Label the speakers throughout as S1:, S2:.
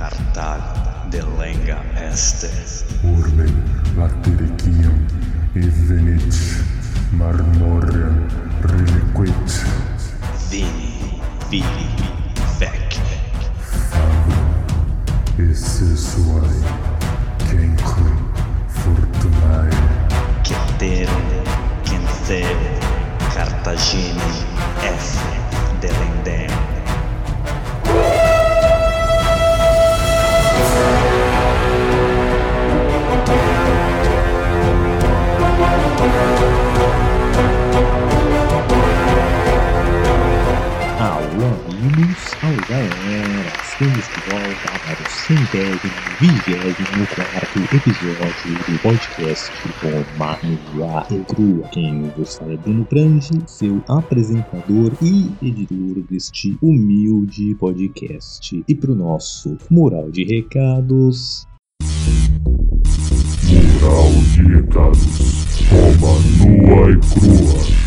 S1: Cartag de lenga este.
S2: Urbe et evenit marmore reliquit.
S1: Vini, vini vec.
S2: Fabum esse suae cancri fortunae.
S1: Ceterum, cancero, Cartagine, F.
S3: estamos de volta para o centésimo, vigésimo quarto episódio do podcast com Marnua e Crua. Quem vos fala é Bruno Prange, seu apresentador e editor deste humilde podcast. E para o nosso mural de recados,
S2: Mural de recados nua e crua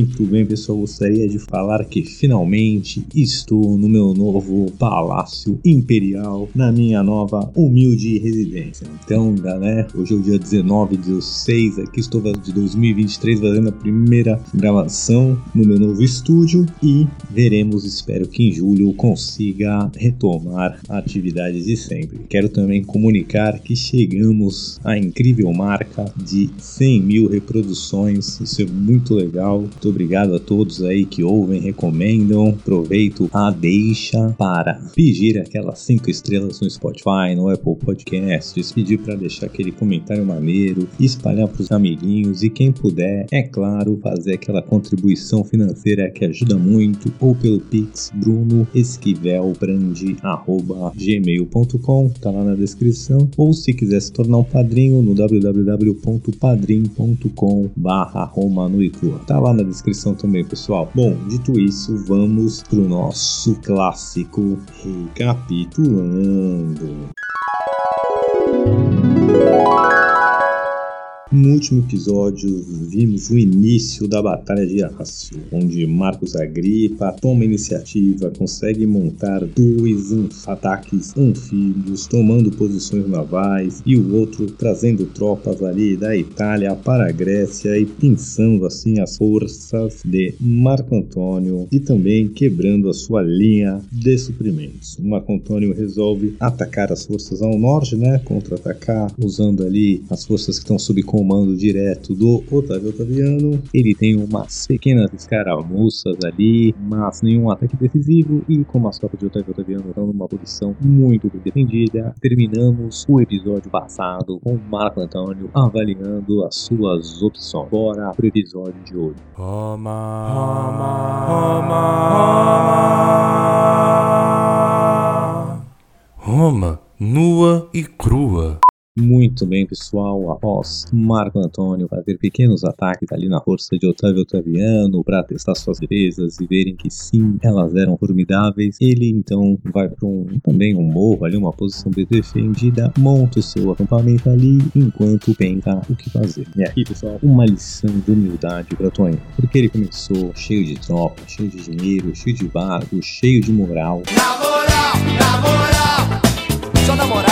S3: Muito bem, pessoal. Gostaria de falar que finalmente estou no meu novo palácio imperial, na minha nova humilde residência. Então, galera, hoje é o dia 19 de 6, aqui estou de 2023 fazendo a primeira gravação no meu novo estúdio e veremos, espero que em julho consiga retomar atividades de sempre. Quero também comunicar que chegamos à incrível marca de 100 mil reproduções, isso é muito legal. Muito obrigado a todos aí que ouvem, recomendam. Aproveito a deixa para pedir aquelas 5 estrelas no Spotify, no Apple Podcasts, pedir para deixar aquele comentário maneiro, espalhar para os amiguinhos e quem puder, é claro, fazer aquela contribuição financeira que ajuda muito, ou pelo Pix Bruno gmail.com, tá lá na descrição, ou se quiser se tornar um padrinho no www.padrim.com barra Roma no Crua. Tá lá na descrição também, pessoal. Bom, dito isso, vamos pro nosso clássico recapitulando. No último episódio, vimos o início da Batalha de Ácio, onde Marcos Agripa toma iniciativa, consegue montar dois ataques anfíbios, tomando posições navais, e o outro trazendo tropas ali da Itália para a Grécia e pinçando assim as forças de Marco Antônio e também quebrando a sua linha de suprimentos. O Marco Antônio resolve atacar as forças ao norte, né? Contra-atacar, usando ali as forças que estão sob comando direto do Otávio Otaviano. Ele tem umas pequenas escaramuças ali, mas nenhum ataque decisivo. E como as tropas de Otávio Otaviano estão numa posição muito bem defendida, terminamos o episódio passado com Marco Antônio avaliando as suas opções. Bora pro episódio de hoje.
S4: Roma, Roma, Roma, Roma, nua e crua.
S3: Muito bem, pessoal. Após Marco Antônio fazer pequenos ataques ali na força de Otávio Otaviano para testar suas defesas e verem que sim, elas eram formidáveis, ele então vai para um também um morro ali, uma posição defendida, monta o seu acampamento ali enquanto pensa o que fazer. E aqui, pessoal, uma lição de humildade para Tonho, porque ele começou cheio de tropa, cheio de dinheiro, cheio de barco, cheio de moral.
S5: Na moral, na moral, só na moral.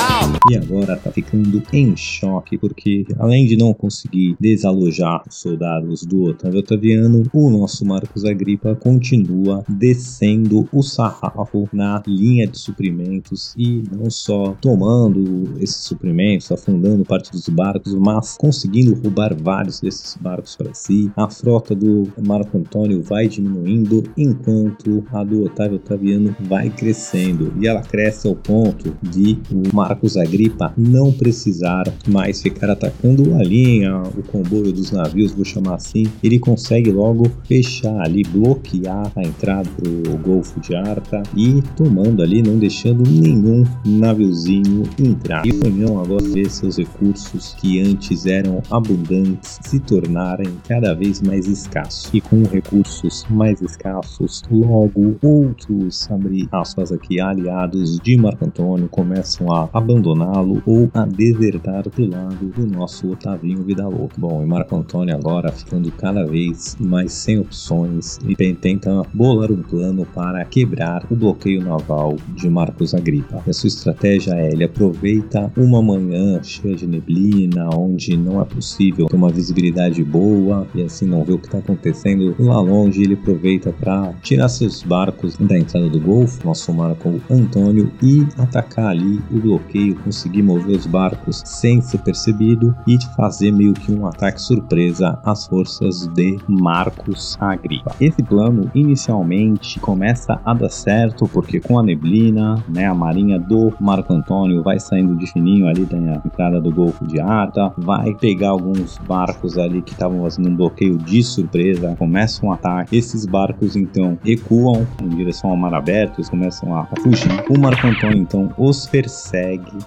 S3: E agora tá ficando em choque porque, além de não conseguir desalojar os soldados do Otávio Otaviano, o nosso Marcos Agripa continua descendo o sarrafo na linha de suprimentos e não só tomando esses suprimentos, afundando parte dos barcos, mas conseguindo roubar vários desses barcos para si. A frota do Marco Antônio vai diminuindo enquanto a do Otávio Otaviano vai crescendo e ela cresce ao ponto de Marcos Agripa não precisar mais ficar atacando a linha, o comboio dos navios, vou chamar assim. Ele consegue logo fechar ali, bloquear a entrada pro Golfo de Arta e tomando ali, não deixando nenhum naviozinho entrar. E o Tonhão agora vê seus recursos que antes eram abundantes se tornarem cada vez mais escassos. E com recursos mais escassos, logo outros, abre aspas aqui, aliados de Marco Antônio começam começam a abandoná-lo ou a desertar para o lado do nosso Otavinho Vida Louca. Bom, e Marco Antônio agora ficando cada vez mais sem opções e tenta bolar um plano para quebrar o bloqueio naval de Marcos Agripa. E a sua estratégia é ele aproveita uma manhã cheia de neblina, onde não é possível ter uma visibilidade boa e assim não vê o que está acontecendo lá longe. Ele aproveita para tirar seus barcos da entrada do Golfo, nosso Marco Antônio, e atacar ali o bloqueio, conseguir mover os barcos sem ser percebido e fazer meio que um ataque surpresa às forças de Marcos Agripa. Esse plano inicialmente começa a dar certo porque com a neblina, né, a marinha do Marco Antônio vai saindo de fininho ali da entrada do Golfo de Arta, vai pegar alguns barcos ali que estavam fazendo um bloqueio de surpresa, começa um ataque. Esses barcos então recuam em direção ao mar aberto, eles começam a fugir. O Marco Antônio então os persegue,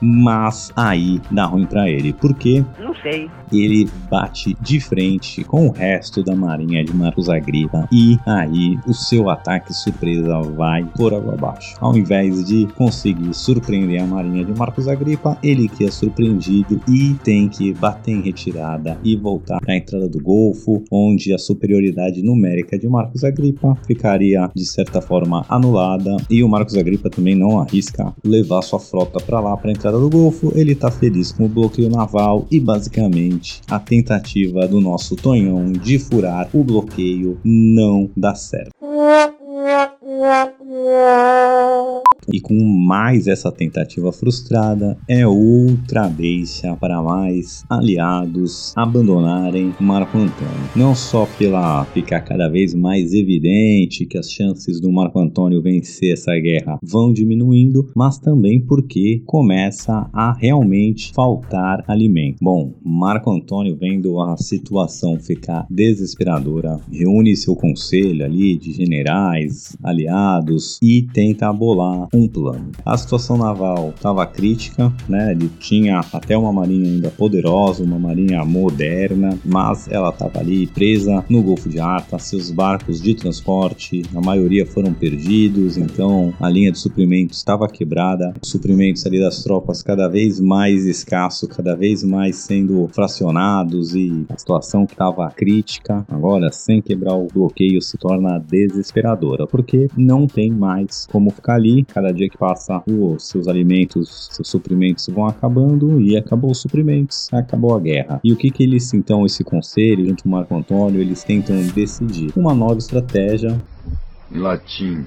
S3: mas aí dá ruim para ele. Por quê?
S6: Não sei.
S3: Ele bate de frente com o resto da marinha de Marcos Agripa e aí o seu ataque surpresa vai por água abaixo. Ao invés de conseguir surpreender a marinha de Marcos Agripa, ele que é surpreendido e tem que bater em retirada e voltar para a entrada do Golfo, onde a superioridade numérica de Marcos Agripa ficaria de certa forma anulada e o Marcos Agripa também não arrisca levar sua frota para lá para a entrada do Golfo. Ele está feliz com o bloqueio naval e basicamente a tentativa do nosso Tonhão de furar o bloqueio não dá certo. E com mais essa tentativa frustrada, é outra deixa para mais aliados abandonarem Marco Antônio. Não só pela ficar cada vez mais evidente que as chances do Marco Antônio vencer essa guerra vão diminuindo, mas também porque começa a realmente faltar alimento. Bom, Marco Antônio vendo a situação ficar desesperadora, reúne seu conselho ali de generais, aliados e tenta abolar um plano. A situação naval estava crítica, né? Ele tinha até uma marinha ainda poderosa, uma marinha moderna, mas ela estava ali presa no Golfo de Arta, seus barcos de transporte, a maioria foram perdidos, então a linha de suprimentos estava quebrada, os suprimentos ali das tropas cada vez mais escasso, cada vez mais sendo fracionados e a situação que estava crítica, agora sem quebrar o bloqueio se torna desesperadora, porque não tem mais como ficar ali, cada dia que passa os seus alimentos, seus suprimentos vão acabando e acabou os suprimentos, acabou a guerra. E o que que eles então esse conselho junto com o Marco Antônio, eles tentam decidir uma nova estratégia
S7: Em latim,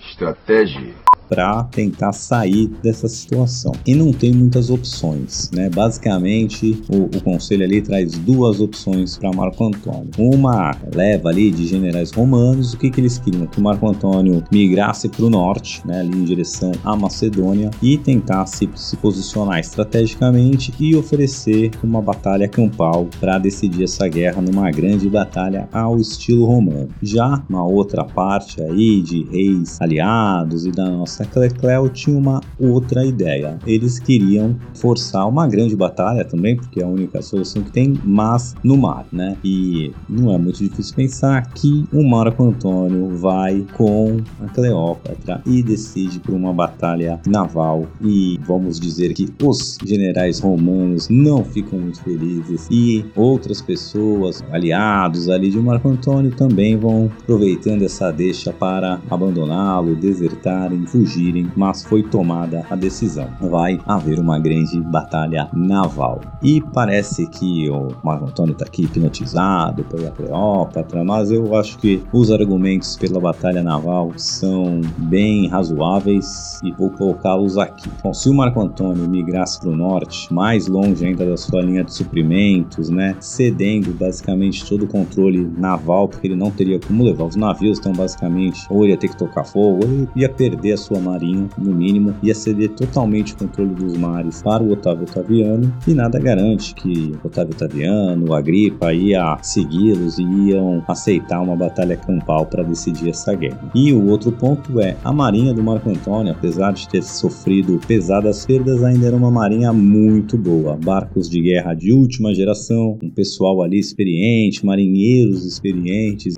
S7: estratégia.
S3: Para tentar sair dessa situação. E não tem muitas opções, né? Basicamente, o, o conselho ali traz duas opções para Marco Antônio. Uma leva ali de generais romanos, o que, que eles queriam? Que Marco Antônio migrasse para o norte, né? Ali em direção à Macedônia e tentasse se posicionar estrategicamente e oferecer uma batalha campal para decidir essa guerra numa grande batalha ao estilo romano. Já uma outra parte aí de reis aliados e da nossa Clecleo tinha uma outra ideia. Eles queriam forçar uma grande batalha também, porque é a única solução que tem, mas no mar, né? E não é muito difícil pensar que o Marco Antônio vai com a Cleópatra e decide por uma batalha naval. E vamos dizer que os generais romanos não ficam muito felizes e outras pessoas, aliados ali de Marco Antônio, também vão aproveitando essa deixa para abandoná-lo, desertarem, fugirem, mas foi tomada a decisão. Vai haver uma grande batalha naval. E parece que o Marco Antônio está aqui hipnotizado pela Cleópatra, mas eu acho que os argumentos pela batalha naval são bem razoáveis e vou colocá-los aqui. Bom, se o Marco Antônio migrasse para o norte, mais longe ainda da sua linha de suprimentos, né, cedendo basicamente todo o controle naval, porque ele não teria como levar os navios, então basicamente ou ele ia ter que tocar fogo, ou ele ia perder a sua marinha, no mínimo, ia ceder totalmente o controle dos mares para o Otávio Otaviano, e nada garante que Otávio Otaviano, Agripa ia segui-los e iam aceitar uma batalha campal para decidir essa guerra. E o outro ponto é a marinha do Marco Antônio, apesar de ter sofrido pesadas perdas, ainda era uma marinha muito boa, barcos de guerra de última geração, um pessoal ali experiente, marinheiros experientes.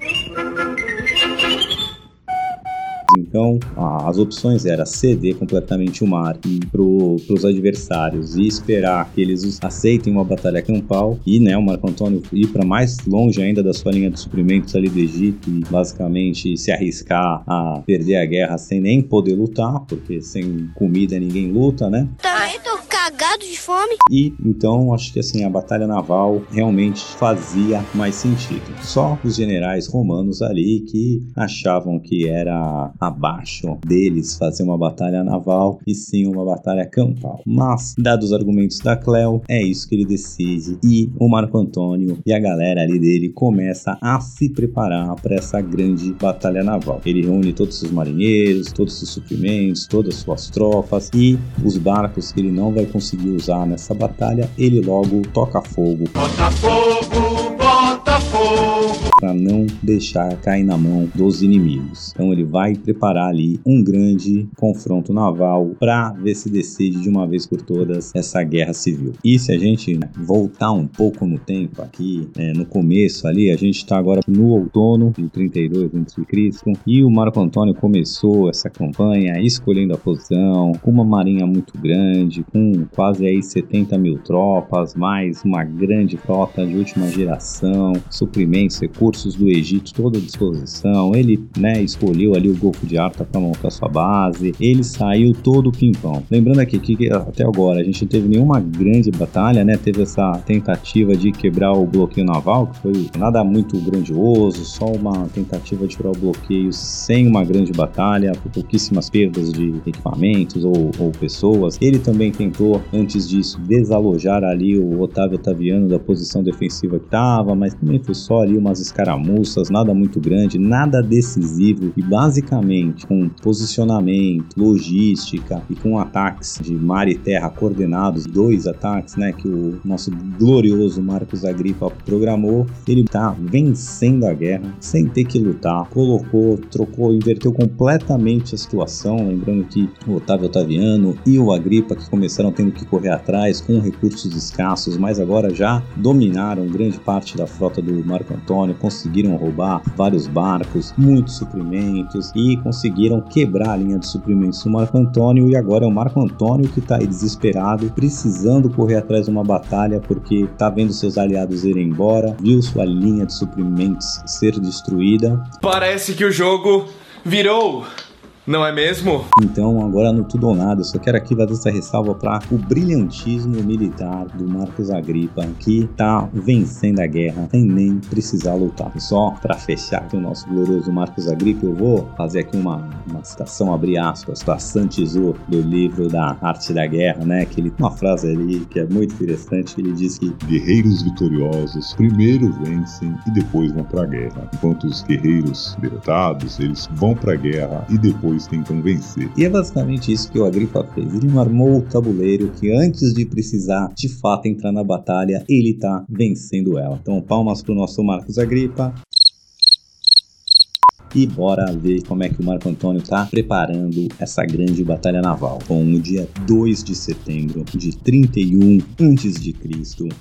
S3: Então, a- as opções era ceder completamente o mar para os adversários e esperar que eles aceitem uma batalha campal e né, o Marco Antônio ir para mais longe ainda da sua linha de suprimentos ali do Egito e basicamente se arriscar a perder a guerra sem nem poder lutar, porque sem comida ninguém luta, né?
S6: Também tô cagado de fome.
S3: E então acho que assim a batalha naval realmente fazia mais sentido. Só os generais romanos ali que achavam que era abaixo deles fazer uma batalha naval e sim uma batalha campal. Mas, dados os argumentos da Cleo, é isso que ele decide e o Marco Antônio e a galera ali dele começa a se preparar para essa grande batalha naval. Ele reúne todos os marinheiros, todos os suprimentos, todas as suas tropas e os barcos que ele não vai conseguir usar nessa batalha, ele logo toca fogo
S5: fogo.
S3: Para não deixar cair na mão dos inimigos. Então ele vai preparar ali um grande confronto naval para ver se decide de uma vez por todas essa guerra civil. E se a gente voltar um pouco no tempo aqui, é, no começo ali, a gente está agora no outono de 32 a.C. e o Marco Antônio começou essa campanha escolhendo a posição, com uma marinha muito grande, com quase aí 70 mil tropas, mais uma grande frota de última geração, suprimentos, recursos do Egito toda à disposição. Ele, né, escolheu ali o Golfo de Arta para montar sua base. Ele saiu todo pimpão. Lembrando aqui que até agora a gente não teve nenhuma grande batalha, né? Teve essa tentativa de quebrar o bloqueio naval, que foi nada muito grandioso, só uma tentativa de quebrar o bloqueio sem uma grande batalha, pouquíssimas perdas de equipamentos ou, ou pessoas. Ele também tentou, antes disso, desalojar ali o Otávio Otaviano da posição defensiva que estava, mas também foi só ali umas escaramuças, nada muito grande, nada decisivo e basicamente com posicionamento, logística e com ataques de mar e terra coordenados, dois ataques, né, que o nosso glorioso Marcos Agripa programou, ele tá vencendo a guerra sem ter que lutar, colocou, trocou, inverteu completamente a situação, lembrando que o Otávio Otaviano e o Agripa que começaram tendo que correr atrás com recursos escassos, mas agora já dominaram grande parte da frota do Marco Antônio, conseguiram roubar vários barcos, muitos suprimentos e conseguiram quebrar a linha de suprimentos do Marco Antônio. E agora é o Marco Antônio que está aí desesperado, precisando correr atrás de uma batalha porque tá vendo seus aliados irem embora, viu sua linha de suprimentos ser destruída,
S8: Parece que o jogo virou, não é mesmo?
S3: Então, agora no tudo ou nada, eu só quero aqui fazer essa ressalva para o brilhantismo militar do Marcos Agripa, que tá vencendo a guerra sem nem precisar lutar. Só para fechar aqui o nosso glorioso Marcos Agripa, eu vou fazer aqui uma, uma citação, abrir aspas, da Santizou, do livro da Arte da Guerra, né? Que ele uma frase ali que é muito interessante, que ele diz que
S2: Guerreiros vitoriosos primeiro vencem e depois vão pra guerra, enquanto os guerreiros derrotados, eles vão pra guerra e depois tentam vencer.
S3: E é basicamente isso que o Agripa fez. Ele armou o tabuleiro que antes de precisar de fato entrar na batalha, ele tá vencendo ela. Então, palmas pro nosso Marcos Agripa. E bora ver como é que o Marco Antônio está preparando essa grande batalha naval. Com o dia 2 de setembro de 31 a.C.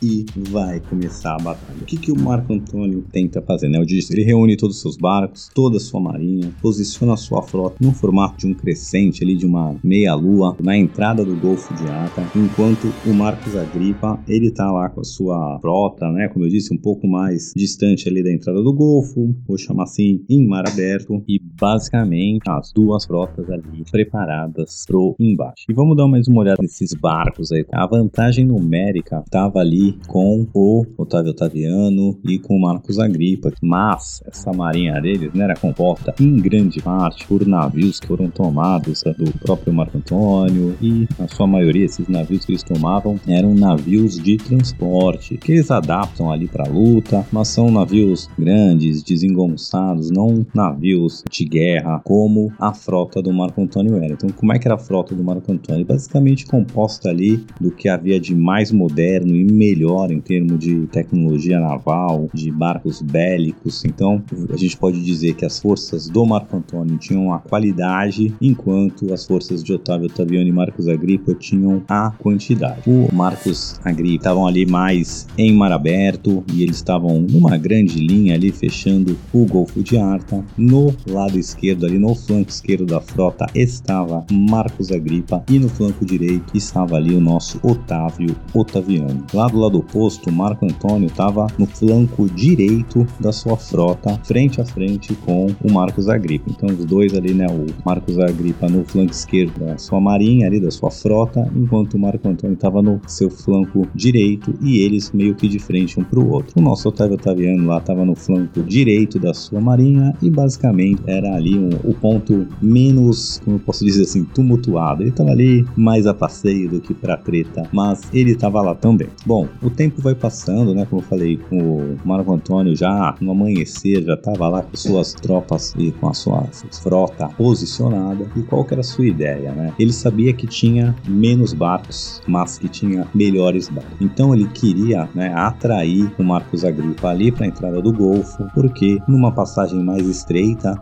S3: e vai começar a batalha. O que, que o Marco Antônio tenta fazer? Né? Eu disse, ele reúne todos os seus barcos, toda a sua marinha, posiciona a sua frota no formato de um crescente ali, de uma meia-lua, na entrada do Golfo de Ata, enquanto o Marcos Agripa, ele tá lá com a sua frota, né? Como eu disse, um pouco mais distante ali da entrada do Golfo, vou chamar assim, em mar aberto e basicamente as duas frotas ali preparadas pro embate. E vamos dar mais uma olhada nesses barcos aí. A vantagem numérica estava ali com o Otávio Otaviano e com o Marcos Agripa, mas essa marinha deles né, era composta em grande parte por navios que foram tomados do próprio Marco Antônio e na sua maioria esses navios que eles tomavam eram navios de transporte que eles adaptam ali para luta, mas são navios grandes, desengonçados, não navios de guerra como a frota do Marco Antônio era. Então, como é que era a frota do Marco Antônio? Basicamente composta ali do que havia de mais moderno e melhor em termos de tecnologia naval, de barcos bélicos. Então, a gente pode dizer que as forças do Marco Antônio tinham a qualidade, enquanto as forças de Otávio Otaviano e Marcos Agripa tinham a quantidade. O Marcos Agripa estavam ali mais em mar aberto e eles estavam numa grande linha ali fechando o Golfo de Arta. No lado esquerdo, ali no flanco esquerdo da frota, estava Marcos Agripa e no flanco direito estava ali o nosso Otávio Otaviano. Lá do lado oposto, Marco Antônio estava no flanco direito da sua frota, frente a frente com o Marcos Agripa. Então os dois ali, né, o Marcos Agripa no flanco esquerdo da sua marinha ali, da sua frota, enquanto o Marco Antônio estava no seu flanco direito e eles meio que de frente um para o outro. O nosso Otávio Otaviano lá estava no flanco direito da sua marinha e basicamente era ali um, o ponto menos, como eu posso dizer assim, tumultuado. Ele estava ali mais a passeio do que para treta, mas ele estava lá também. Bom, o tempo vai passando, né? Como eu falei, com o Marco Antônio já no amanhecer já estava lá com suas tropas e com a sua frota posicionada. E qual que era a sua ideia, né? Ele sabia que tinha menos barcos, mas que tinha melhores barcos. Então ele queria, né, atrair o Marcos Agripa ali para a entrada do Golfo, porque numa passagem mais estreita,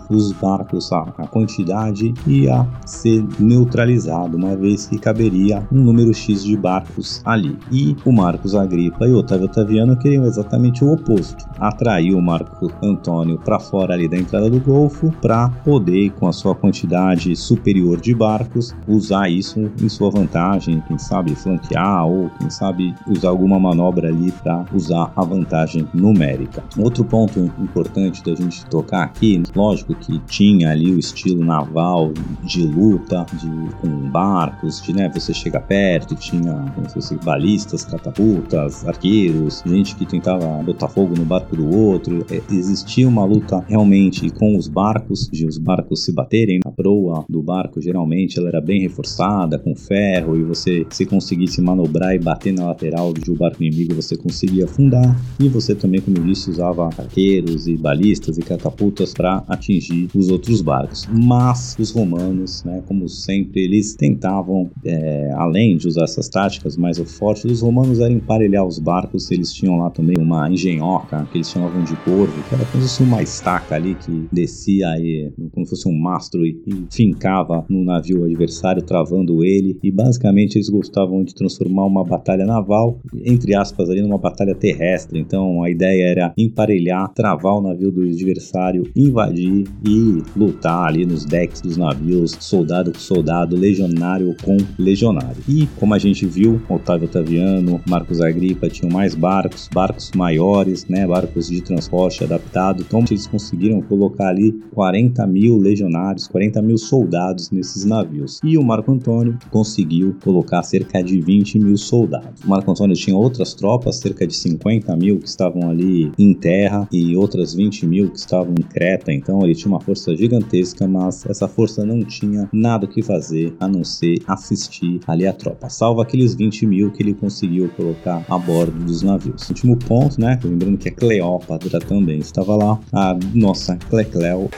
S3: os barcos, a, a quantidade ia ser neutralizado, uma vez que caberia um número X de barcos ali. E o Marcos Agripa e o Otávio Otaviano queriam exatamente o oposto, atrair o Marco Antônio para fora ali da entrada do Golfo para poder, com a sua quantidade superior de barcos, usar isso em sua vantagem, quem sabe flanquear ou quem sabe usar alguma manobra ali para usar a vantagem numérica. Outro ponto importante da gente tocar aqui, lógico que tinha ali o estilo naval de luta, de com barcos, de né, você chega perto, tinha como se fosse balistas, catapultas, arqueiros, gente que tentava botar fogo no barco do outro. É, existia uma luta realmente com os barcos, de os barcos se baterem. A proa do barco geralmente ela era bem reforçada com ferro e você se conseguisse manobrar e bater na lateral de um barco inimigo você conseguia afundar. E você também, como eu disse, usava arqueiros e balistas e catapultas para atingir os outros barcos. Mas os romanos, né, como sempre, eles tentavam, é, além de usar essas táticas mais o forte dos romanos era emparelhar os barcos. Eles tinham lá também uma engenhoca que eles chamavam de corvo, que era como se fosse uma estaca ali que descia aí, como se fosse um mastro e, e fincava no navio adversário, travando ele. E basicamente eles gostavam de transformar uma batalha naval, entre aspas, ali numa batalha terrestre. Então a ideia era emparelhar, travar o navio do adversário, invadir e lutar ali nos decks dos navios, soldado com soldado, legionário com legionário. E como a gente viu, Otávio Otaviano, Marcos Agripa tinham mais barcos, barcos maiores, né, barcos de transporte adaptado. Então eles conseguiram colocar ali 40 mil legionários, 40 mil soldados nesses navios. E o Marco Antônio conseguiu colocar cerca de 20 mil soldados. O Marco Antônio tinha outras tropas, cerca de 50 mil que estavam ali em terra e outras 20 mil que estavam em Creta. Então ele tinha uma força gigantesca, mas essa força não tinha nada o que fazer a não ser assistir ali a tropa, salvo aqueles 20 mil que ele conseguiu colocar a bordo dos navios. Último ponto, né? Lembrando que a Cleópatra também estava lá. A nossa Clecleo.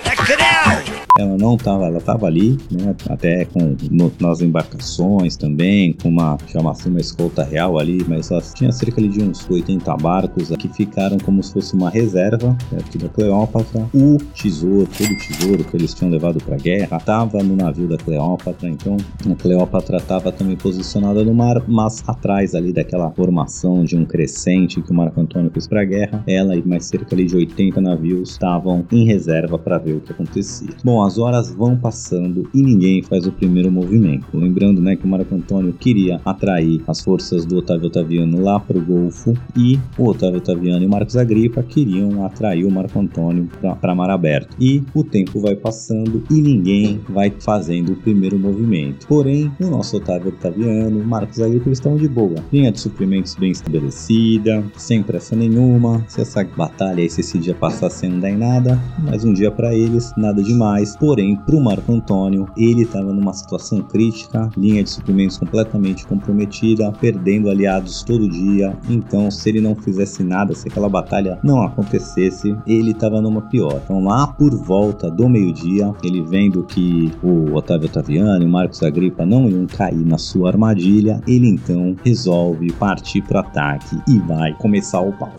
S3: Ela não estava, ela estava ali, né? Até com no, nas embarcações também, com uma chamasse uma escolta real ali, mas ela tinha cerca de uns 80 barcos que ficaram como se fosse uma reserva perto da Cleópatra. O tesouro, todo o tesouro que eles tinham levado para a guerra, estava no navio da Cleópatra. Então a Cleópatra estava também posicionada no mar, mas atrás ali daquela formação de um crescente que o Marco Antônio fez para a guerra, ela e mais cerca ali de 80 navios estavam em reserva para ver o que acontecia. Bom, as horas vão passando e ninguém faz o primeiro movimento. Lembrando, né, que o Marco Antônio queria atrair as forças do Otávio Otaviano lá para o Golfo e o Otávio Otaviano e o Marcos Agripa queriam atrair o Marco Antônio para mar aberto. E o tempo vai passando e ninguém vai fazendo o primeiro movimento. Porém, o nosso Otávio Otaviano, Marcos Agripa estão de boa. Linha de suprimentos bem estabelecida, sem pressa nenhuma. Se essa batalha se esse dia passar sem dar em nada, mais um dia para eles, nada demais. Porém, para o Marco Antônio, ele estava numa situação crítica, linha de suprimentos completamente comprometida, perdendo aliados todo dia. Então, se ele não fizesse nada, se aquela batalha não acontecesse, ele estava numa pior. Então, lá por volta do meio-dia, ele vendo que o Otávio Otaviano e o Marcos Agripa não iam cair na sua armadilha, ele então resolve partir para ataque e vai começar o pau.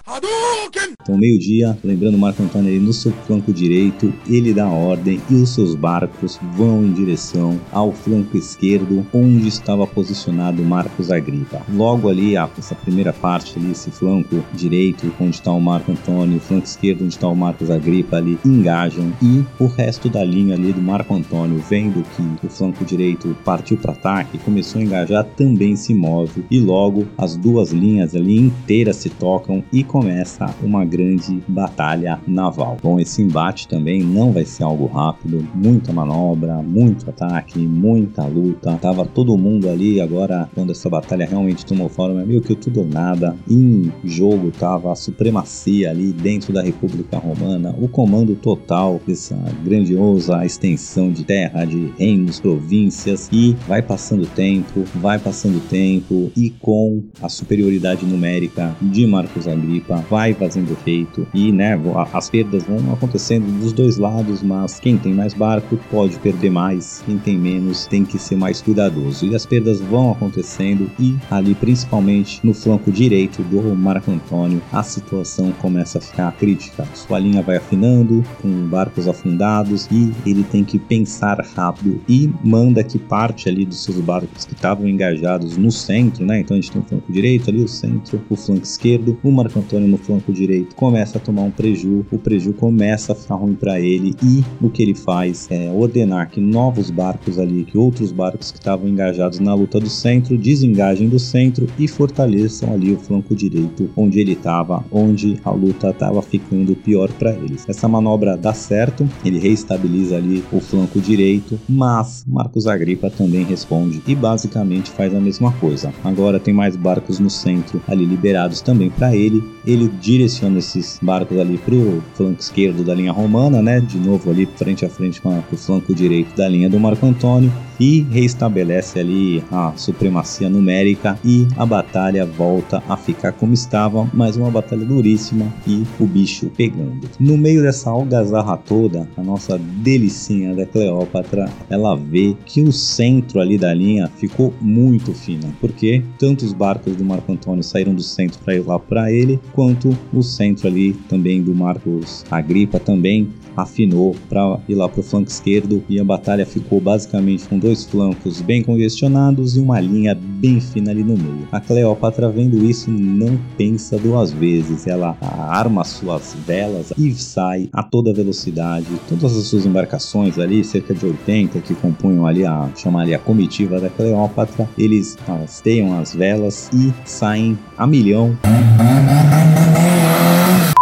S3: Então, meio-dia, lembrando o Marco Antônio ali no seu flanco direito, ele dá a ordem e dos seus barcos vão em direção ao flanco esquerdo, onde estava posicionado Marcos Agripa. Logo ali, essa primeira parte ali, esse flanco direito, onde está o Marco Antônio, o flanco esquerdo, onde está o Marcos Agripa ali, engajam e o resto da linha ali do Marco Antônio, vendo que o flanco direito partiu para ataque, começou a engajar, também se move e logo as duas linhas ali inteiras se tocam e começa uma grande batalha naval. Bom, esse embate também não vai ser algo rápido, muita manobra, muito ataque, muita luta. Tava todo mundo ali agora quando essa batalha realmente tomou forma, meio que tudo ou nada. Em jogo tava a supremacia ali dentro da República Romana, o comando total dessa grandiosa extensão de terra, de reinos, províncias e vai passando tempo, vai passando tempo e com a superioridade numérica de Marcos Agripa vai fazendo efeito e né, as perdas vão acontecendo dos dois lados, mas quem tem mais barco pode perder mais, quem tem menos tem que ser mais cuidadoso. E as perdas vão acontecendo e ali principalmente no flanco direito do Marco Antônio a situação começa a ficar crítica. Sua linha vai afinando com barcos afundados e ele tem que pensar rápido e manda que parte ali dos seus barcos que estavam engajados no centro, né? Então a gente tem o flanco direito ali, o centro, o flanco esquerdo, o Marco Antônio no flanco direito começa a tomar um preju, o preju começa a ficar ruim para ele e o que ele faz é ordenar que novos barcos ali, que outros barcos que estavam engajados na luta do centro, desengajem do centro e fortaleçam ali o flanco direito onde ele estava, onde a luta estava ficando pior para eles. Essa manobra dá certo, ele reestabiliza ali o flanco direito, mas Marcos Agripa também responde e basicamente faz a mesma coisa. Agora tem mais barcos no centro ali liberados também para ele. Ele direciona esses barcos ali pro flanco esquerdo da linha romana, né? De novo ali frente a frente com, com o flanco direito da linha do Marco Antônio e reestabelece ali a supremacia numérica e a batalha volta a ficar como estava, mas uma batalha duríssima e o bicho pegando. No meio dessa algazarra toda, a nossa delicinha da Cleópatra, ela vê que o centro ali da linha ficou muito fino, porque tanto os barcos do Marco Antônio saíram do centro para ir lá para ele, quanto o centro ali também do Marcos Agripa também afinou para ir lá para o flanco esquerdo e a batalha ficou basicamente com dois flancos bem congestionados e uma linha bem fina ali no meio. A Cleópatra vendo isso não pensa duas vezes, ela arma suas velas e sai a toda velocidade. Todas as suas embarcações ali, cerca de 80 que compunham ali a chamar ali a comitiva da Cleópatra, eles hasteiam as velas e saem a milhão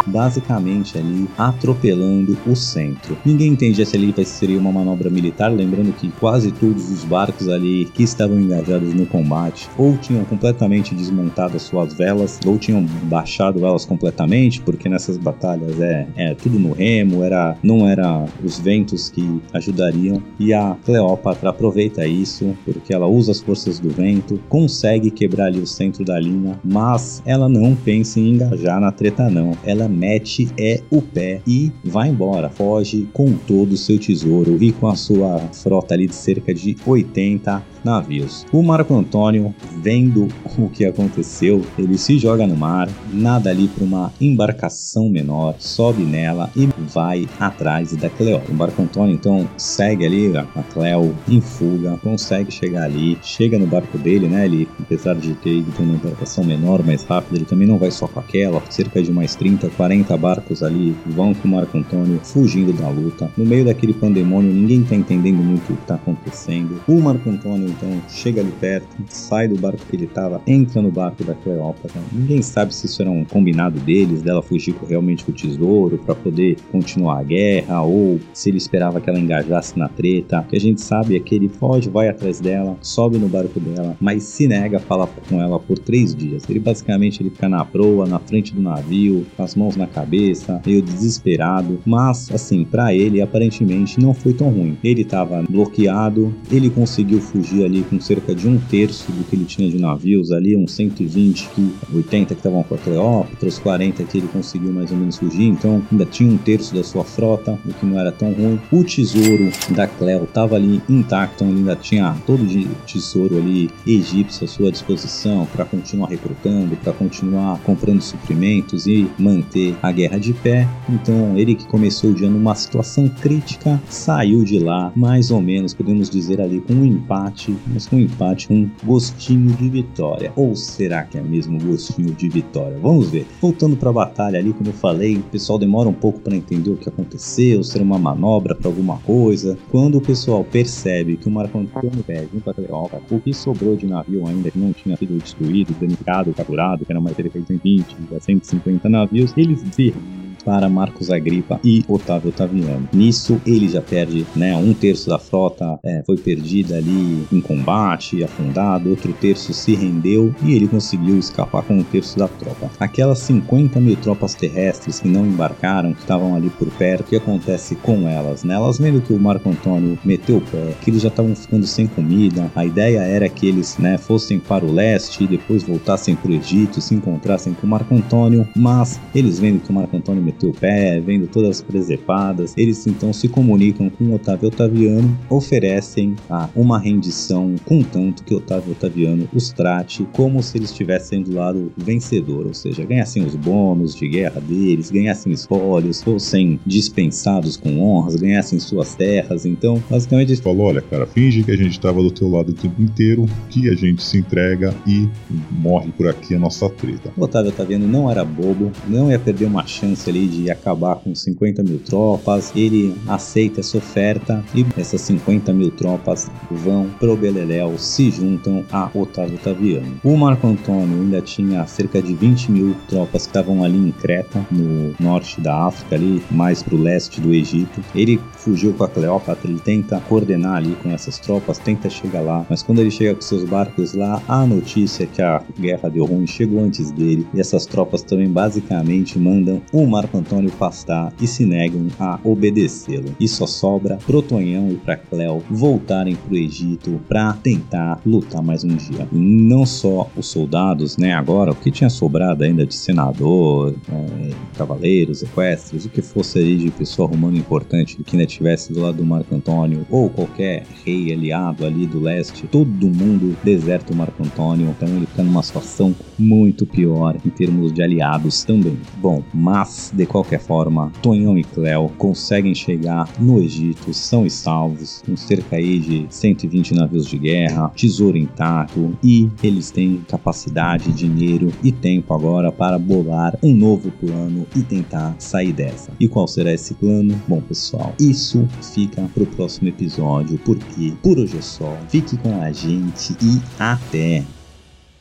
S3: basicamente ali atropelando o centro. Ninguém entendia se ali vai ser uma manobra militar, lembrando que quase todos os barcos ali que estavam engajados no combate ou tinham completamente desmontado as suas velas ou tinham baixado elas completamente, porque nessas batalhas é, é tudo no remo, era não era os ventos que ajudariam e a Cleópatra aproveita isso porque ela usa as forças do vento, consegue quebrar ali o centro da linha, mas ela não pensa em engajar na treta não. Ela mete é o pé e vai embora, foge com todo o seu tesouro e com a sua frota ali de cerca de 80 navios. O Marco Antônio, vendo o que aconteceu, ele se joga no mar, nada ali para uma embarcação menor, sobe nela e vai atrás da Cleo. O Marco Antônio então segue ali a Cleo em fuga, consegue chegar ali, chega no barco dele, né? Ele, apesar de ter ido uma embarcação menor, mais rápida, ele também não vai só com aquela, cerca de mais 30, 40 barcos ali vão com o Marco Antônio fugindo da luta. No meio daquele pandemônio, ninguém tá entendendo muito o que tá acontecendo. O Marco Antônio então chega ali perto, sai do barco que ele tava, entra no barco da Cleópatra. Ninguém sabe se isso era um combinado deles, dela fugir realmente com o tesouro para poder continuar a guerra, ou se ele esperava que ela engajasse na treta. O que a gente sabe é que ele foge, vai atrás dela, sobe no barco dela, mas se nega a falar com ela por três dias. Ele basicamente ele fica na proa, na frente do navio, com as mãos na cabeça, meio desesperado, mas assim, para ele aparentemente não foi tão ruim. Ele estava bloqueado, ele conseguiu fugir ali com cerca de um terço do que ele tinha de navios, ali uns 120, que, 80 que estavam com a Cleópatra, os 40 que ele conseguiu mais ou menos fugir, então ainda tinha um terço da sua frota, o que não era tão ruim. O tesouro da Cleo estava ali intacto, ele ainda tinha todo o tesouro ali egípcio à sua disposição para continuar recrutando, para continuar comprando suprimentos e manter a guerra de pé. Então ele que começou o dia numa situação crítica, saiu de lá mais ou menos, podemos dizer ali, com um empate, mas com empate um gostinho de vitória. Ou será que é mesmo gostinho de vitória? Vamos ver. Voltando para a batalha ali, como eu falei, o pessoal demora um pouco para entender o que aconteceu, ser uma manobra para alguma coisa. Quando o pessoal percebe que o Marco Antônio perde um Cleópatra, o que sobrou de navio ainda que não tinha sido destruído, danificado, capturado, que era mais de 120 a 150 navios, eles viram para Marcos Agripa e Otávio Otaviano. Nisso ele já perde, né, um terço da frota é, foi perdida ali em combate, afundado, outro terço se rendeu e ele conseguiu escapar com um terço da tropa. Aquelas 50 mil tropas terrestres que não embarcaram, que estavam ali por perto, o que acontece com elas? Né? Elas vendo que o Marco Antônio meteu o pé, que eles já estavam ficando sem comida, a ideia era que eles né, fossem para o leste e depois voltassem para o Egito, se encontrassem com o Marco Antônio, mas eles vendo que o Marco Antônio meteu o pé, vendo todas as presepadas, eles então se comunicam com Otávio Otaviano, oferecem ah, uma rendição, contanto que Otávio Otaviano os trate como se eles estivessem do lado vencedor, ou seja, ganhassem os bônus de guerra deles, ganhassem espólios, fossem dispensados com honras, ganhassem suas terras. Então, basicamente,
S2: Ele falou: olha, cara, finge que a gente estava do teu lado o tempo inteiro, que a gente se entrega e morre por aqui a nossa treta.
S3: Otávio Otaviano não era bobo, não ia perder uma chance ali de acabar com 50 mil tropas. Ele aceita essa oferta e essas 50 mil tropas vão pro Beleléu, se juntam a Otávio Otaviano. O Marco Antônio ainda tinha cerca de 20 mil tropas que estavam ali em Creta, no norte da África, ali mais pro leste do Egito. Ele fugiu com a Cleópatra, ele tenta coordenar ali com essas tropas, tenta chegar lá, mas quando ele chega com seus barcos lá, a notícia que a guerra deu ruim chegou antes dele e essas tropas também basicamente mandam o Marco Antônio pastar e se negam a obedecê-lo. E só sobra pro Tonhão e pra Cleo voltarem pro Egito para tentar lutar mais um dia. Não só os soldados, né, agora, o que tinha sobrado ainda de senador, é, cavaleiros, equestres, o que fosse ali de pessoa romana importante que ainda estivesse do lado do Marco Antônio, ou qualquer rei aliado ali do leste, todo mundo deserta o Marco Antônio, então ele fica numa situação muito pior em termos de aliados também. Bom, mas de qualquer forma, Tonhão e Cleo conseguem chegar no Egito, são salvos, com cerca aí de 120 navios de guerra, tesouro intacto e eles têm capacidade, dinheiro e tempo agora para bolar um novo plano e tentar sair dessa. E qual será esse plano? Bom, pessoal, isso fica pro próximo episódio, porque por hoje é só. Fique com a gente e até!